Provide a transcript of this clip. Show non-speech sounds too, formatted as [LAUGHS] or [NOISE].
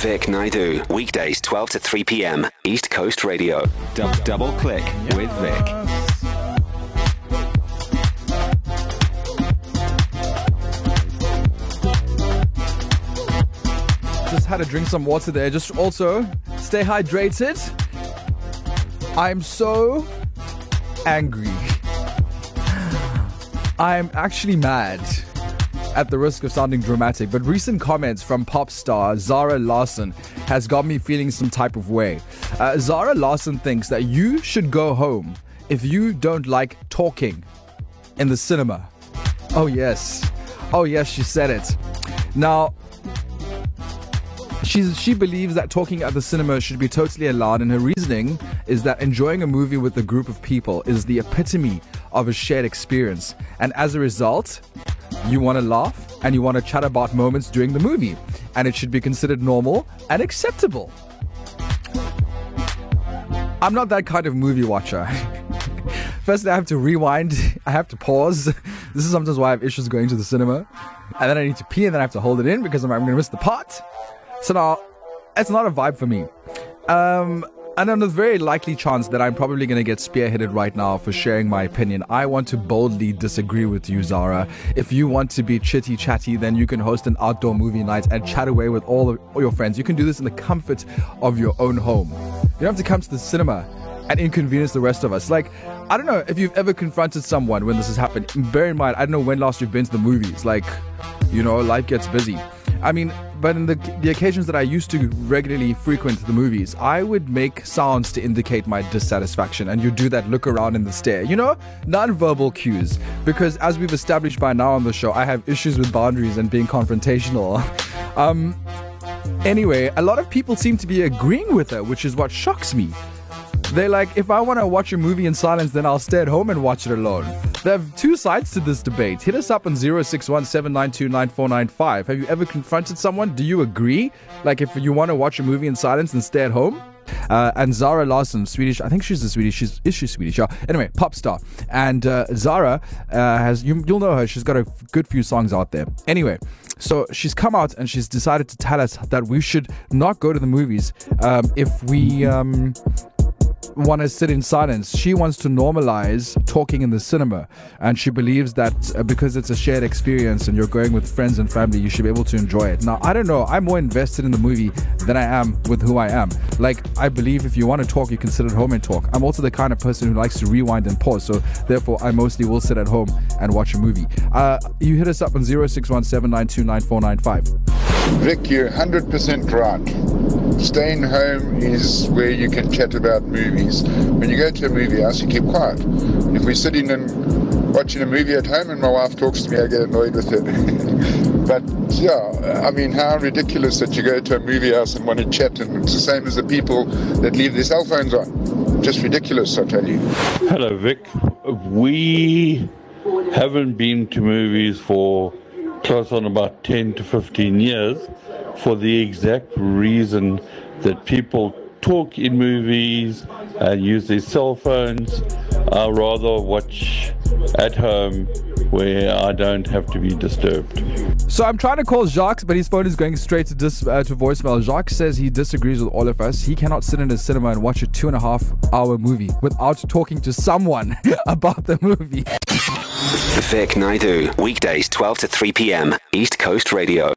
Vic Naidu, weekdays 12 to 3 p.m. East Coast Radio. Dou- double click with Vic. Just had to drink some water there. Just also stay hydrated. I'm so angry. [SIGHS] I'm actually mad at the risk of sounding dramatic, but recent comments from pop star Zara Larsson has got me feeling some type of way. Uh, Zara Larsson thinks that you should go home if you don't like talking in the cinema. Oh, yes. Oh, yes, she said it. Now, She's, she believes that talking at the cinema should be totally allowed, and her reasoning is that enjoying a movie with a group of people is the epitome of a shared experience. And as a result, you want to laugh and you want to chat about moments during the movie, and it should be considered normal and acceptable. I'm not that kind of movie watcher. [LAUGHS] Firstly, I have to rewind, I have to pause. [LAUGHS] This is sometimes why I have issues going to the cinema. And then I need to pee, and then I have to hold it in because I'm, I'm going to miss the part. So now, it's not a vibe for me. Um, and on the very likely chance that I'm probably going to get spearheaded right now for sharing my opinion, I want to boldly disagree with you, Zara. If you want to be chitty chatty, then you can host an outdoor movie night and chat away with all of all your friends. You can do this in the comfort of your own home. You don't have to come to the cinema and inconvenience the rest of us. Like, I don't know if you've ever confronted someone when this has happened. Bear in mind, I don't know when last you've been to the movies. Like, you know, life gets busy. I mean, but in the the occasions that I used to regularly frequent the movies, I would make sounds to indicate my dissatisfaction, and you do that look around in the stare. You know, non-verbal cues. Because as we've established by now on the show, I have issues with boundaries and being confrontational. [LAUGHS] Um, anyway, a lot of people seem to be agreeing with her, which is what shocks me. They're like, if I want to watch a movie in silence, then I'll stay at home and watch it alone. There are two sides to this debate. Hit us up on 0617929495. Have you ever confronted someone? Do you agree? Like, if you want to watch a movie in silence and stay at home? Uh, and Zara Larsson, Swedish. I think she's a Swedish. She's is she Swedish? Yeah. Anyway, pop star. And uh, Zara uh, has you, you'll know her. She's got a good few songs out there. Anyway, so she's come out and she's decided to tell us that we should not go to the movies um, if we. Um, want to sit in silence. She wants to normalize talking in the cinema. And she believes that uh, because it's a shared experience and you're going with friends and family, you should be able to enjoy it. Now, I don't know. I'm more invested in the movie than I am with who I am. Like, I believe if you want to talk, you can sit at home and talk. I'm also the kind of person who likes to rewind and pause. So, therefore, I mostly will sit at home and watch a movie. Uh, you hit us up on 0617929495. Vic, you're 100% right. Staying home is where you can chat about movies. When you go to a movie house, you keep quiet. If we're sitting and watching a movie at home and my wife talks to me, I get annoyed with it. [LAUGHS] but yeah, I mean, how ridiculous that you go to a movie house and want to chat, and it's the same as the people that leave their cell phones on. Just ridiculous, I tell you. Hello, Vic. We haven't been to movies for close on about 10 to 15 years for the exact reason that people talk in movies and use their cell phones. I rather watch at home where I don't have to be disturbed. So I'm trying to call Jacques, but his phone is going straight to dis, uh, to voicemail. Jacques says he disagrees with all of us. He cannot sit in a cinema and watch a two and a half hour movie without talking to someone [LAUGHS] about the movie. Vic Naidu, weekdays 12 to 3 p.m. East Coast Radio.